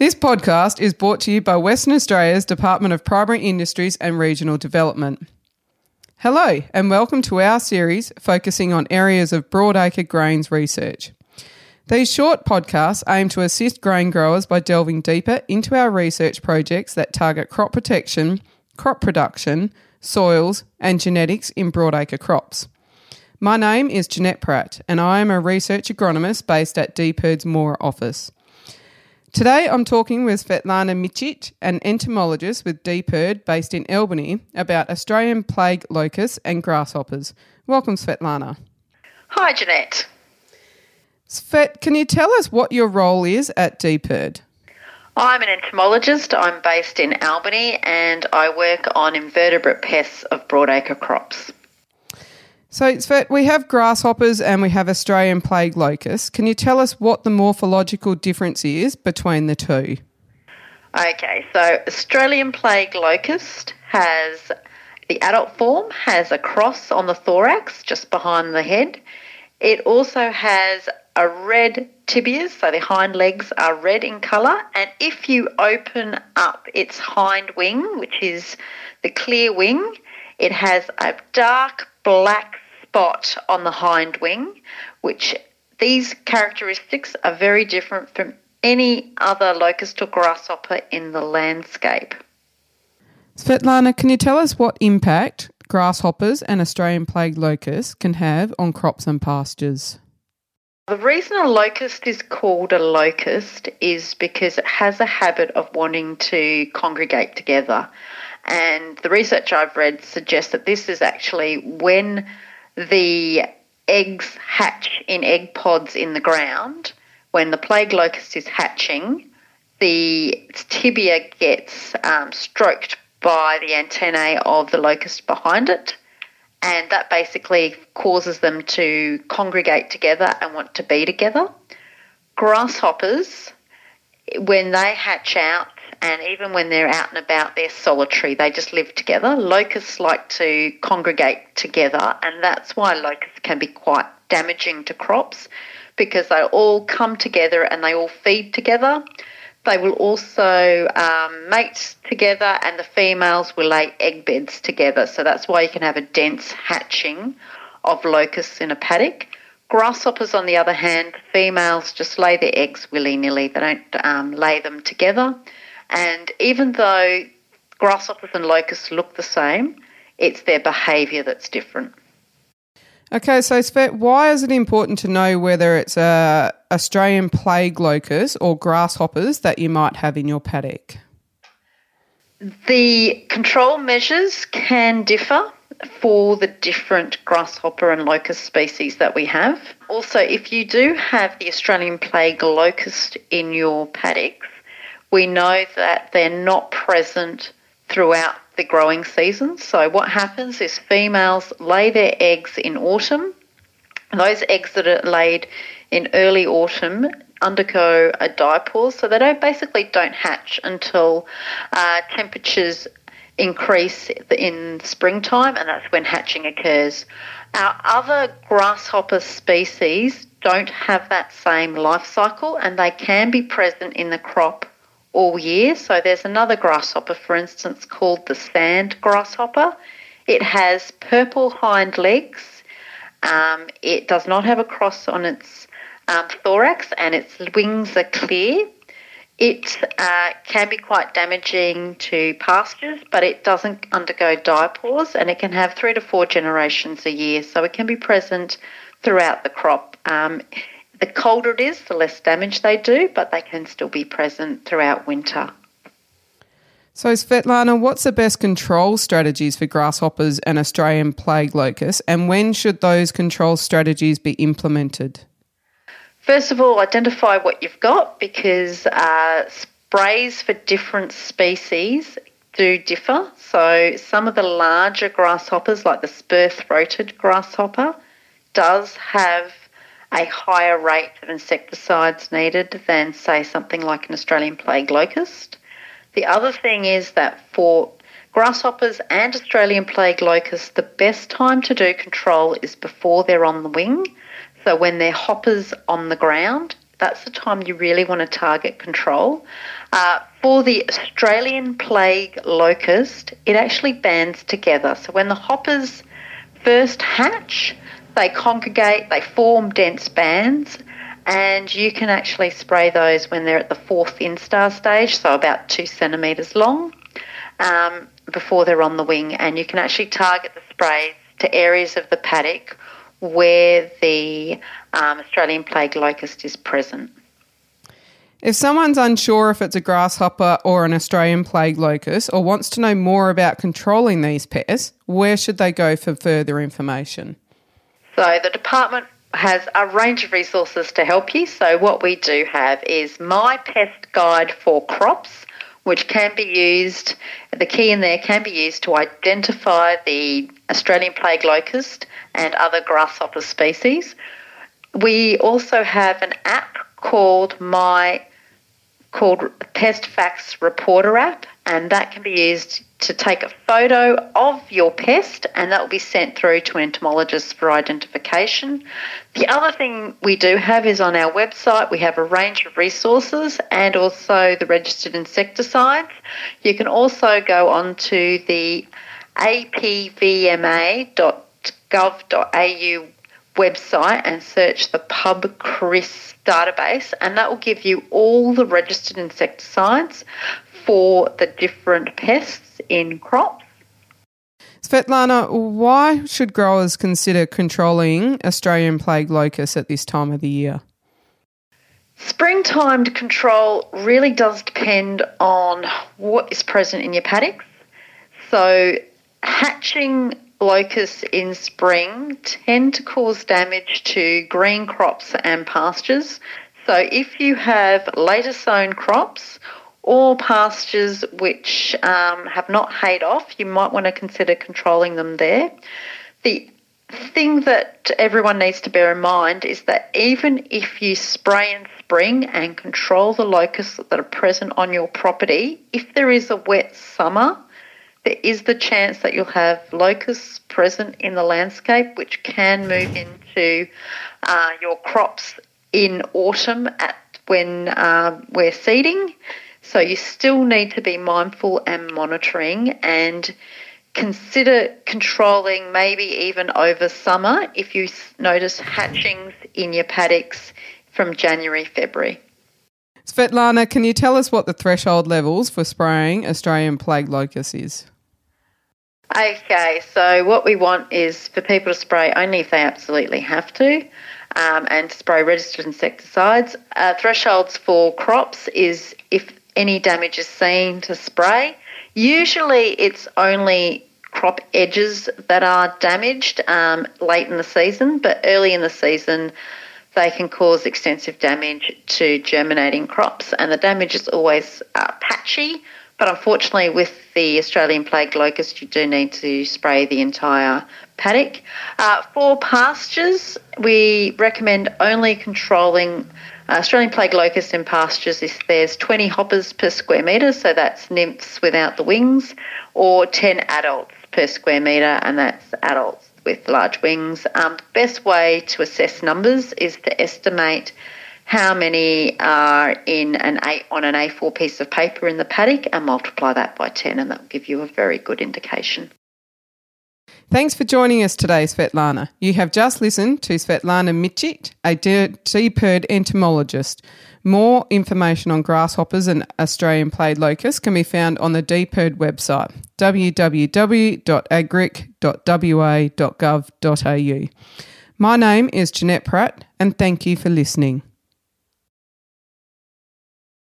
This podcast is brought to you by Western Australia's Department of Primary Industries and Regional Development. Hello, and welcome to our series focusing on areas of broadacre grains research. These short podcasts aim to assist grain growers by delving deeper into our research projects that target crop protection, crop production, soils, and genetics in broadacre crops. My name is Jeanette Pratt, and I am a research agronomist based at DPIRD's Moora office. Today I'm talking with Svetlana Micic, an entomologist with DPIRD based in Albany, about Australian plague locusts and grasshoppers. Welcome, Svetlana. Hi, Jeanette. Svet, can you tell us what your role is at DPIRD? I'm an entomologist. I'm based in Albany and I work on invertebrate pests of broadacre crops. So, Svet, we have grasshoppers and we have Australian plague locust. Can you tell us what the morphological difference is between the two? Okay, so Australian plague locust has the adult form has a cross on the thorax just behind the head. It also has a red tibias, so the hind legs are red in colour. And if you open up its hind wing, which is the clear wing, it has a dark black spot on the hind wing, which these characteristics are very different from any other locust or grasshopper in the landscape. Svetlana, can you tell us what impact grasshoppers and Australian plague locusts can have on crops and pastures? The reason a locust is called a locust is because it has a habit of wanting to congregate together. And the research I've read suggests that this is actually when the eggs hatch in egg pods in the ground. When the plague locust is hatching, the tibia gets um, stroked by the antennae of the locust behind it, and that basically causes them to congregate together and want to be together. Grasshoppers, when they hatch out, and even when they're out and about, they're solitary. They just live together. Locusts like to congregate together, and that's why locusts can be quite damaging to crops because they all come together and they all feed together. They will also um, mate together, and the females will lay egg beds together. So that's why you can have a dense hatching of locusts in a paddock. Grasshoppers, on the other hand, females just lay their eggs willy nilly. They don't um, lay them together. And even though grasshoppers and locusts look the same, it's their behaviour that's different. Okay, so Svet, why is it important to know whether it's a Australian plague locust or grasshoppers that you might have in your paddock? The control measures can differ for the different grasshopper and locust species that we have. Also, if you do have the Australian plague locust in your paddocks, we know that they're not present throughout the growing season. So, what happens is females lay their eggs in autumn. Those eggs that are laid in early autumn undergo a diapause, so they don't basically don't hatch until uh, temperatures increase in springtime, and that's when hatching occurs. Our other grasshopper species don't have that same life cycle, and they can be present in the crop all year. So there's another grasshopper, for instance, called the sand grasshopper. It has purple hind legs. Um, it does not have a cross on its um, thorax, and its wings are clear. It uh, can be quite damaging to pastures, but it doesn't undergo diapause, and it can have three to four generations a year, so it can be present throughout the crop. Um, the colder it is, the less damage they do, but they can still be present throughout winter. So, Svetlana, what's the best control strategies for grasshoppers and Australian plague locusts, and when should those control strategies be implemented? First of all, identify what you've got because uh, sprays for different species do differ. So, some of the larger grasshoppers, like the spur throated grasshopper, does have a higher rate of insecticides needed than, say, something like an Australian plague locust. The other thing is that for grasshoppers and Australian plague locusts, the best time to do control is before they're on the wing. So when they're hoppers on the ground, that's the time you really want to target control. Uh, for the Australian plague locust, it actually bands together. So when the hoppers first hatch, they congregate, they form dense bands, and you can actually spray those when they're at the fourth instar stage, so about two centimetres long, um, before they're on the wing. And you can actually target the sprays to areas of the paddock where the um, Australian plague locust is present. If someone's unsure if it's a grasshopper or an Australian plague locust or wants to know more about controlling these pests, where should they go for further information? So, the department has a range of resources to help you. So, what we do have is My Pest Guide for Crops, which can be used, the key in there can be used to identify the Australian plague locust and other grasshopper species. We also have an app called My called Pest Facts Reporter app, and that can be used to take a photo of your pest, and that will be sent through to entomologists for identification. The other thing we do have is on our website, we have a range of resources and also the registered insecticides. You can also go on to the apvma.gov.au website and search the PubCRIS database, and that will give you all the registered insecticides for the different pests in crops. Svetlana, why should growers consider controlling Australian plague locusts at this time of the year? Springtime control really does depend on what is present in your paddocks. So, hatching locusts in spring tend to cause damage to green crops and pastures. So, if you have later sown crops or pastures which um, have not hayed off, you might want to consider controlling them there. The thing that everyone needs to bear in mind is that even if you spray in spring and control the locusts that are present on your property, if there is a wet summer, there is the chance that you'll have locusts present in the landscape, which can move into uh, your crops in autumn at when uh, we're seeding. So you still need to be mindful and monitoring and consider controlling maybe even over summer if you notice hatchings in your paddocks from January, February. Svetlana, can you tell us what the threshold levels for spraying Australian plague locust is? Okay, so what we want is for people to spray only if they absolutely have to, um, and spray registered insecticides. Uh, thresholds for crops is if any damage is seen to spray. Usually, it's only crop edges that are damaged um, late in the season, but early in the season, they can cause extensive damage to germinating crops, and the damage is always uh, patchy but unfortunately, with the Australian plague locust, you do need to spray the entire paddock. Uh, for pastures, we recommend only controlling uh, Australian plague locust in pastures if there's 20 hoppers per square metre, so that's nymphs without the wings, or 10 adults per square metre, and that's adults with large wings. Um, the best way to assess numbers is to estimate how many are in an A, on an A4 piece of paper in the paddock and multiply that by 10 and that will give you a very good indication. Thanks for joining us today, Svetlana. You have just listened to Svetlana Micic, a DPIRD entomologist. More information on grasshoppers and Australian plague locusts can be found on the DPIRD website, www.agric.wa.gov.au. My name is Jeanette Pratt, and thank you for listening.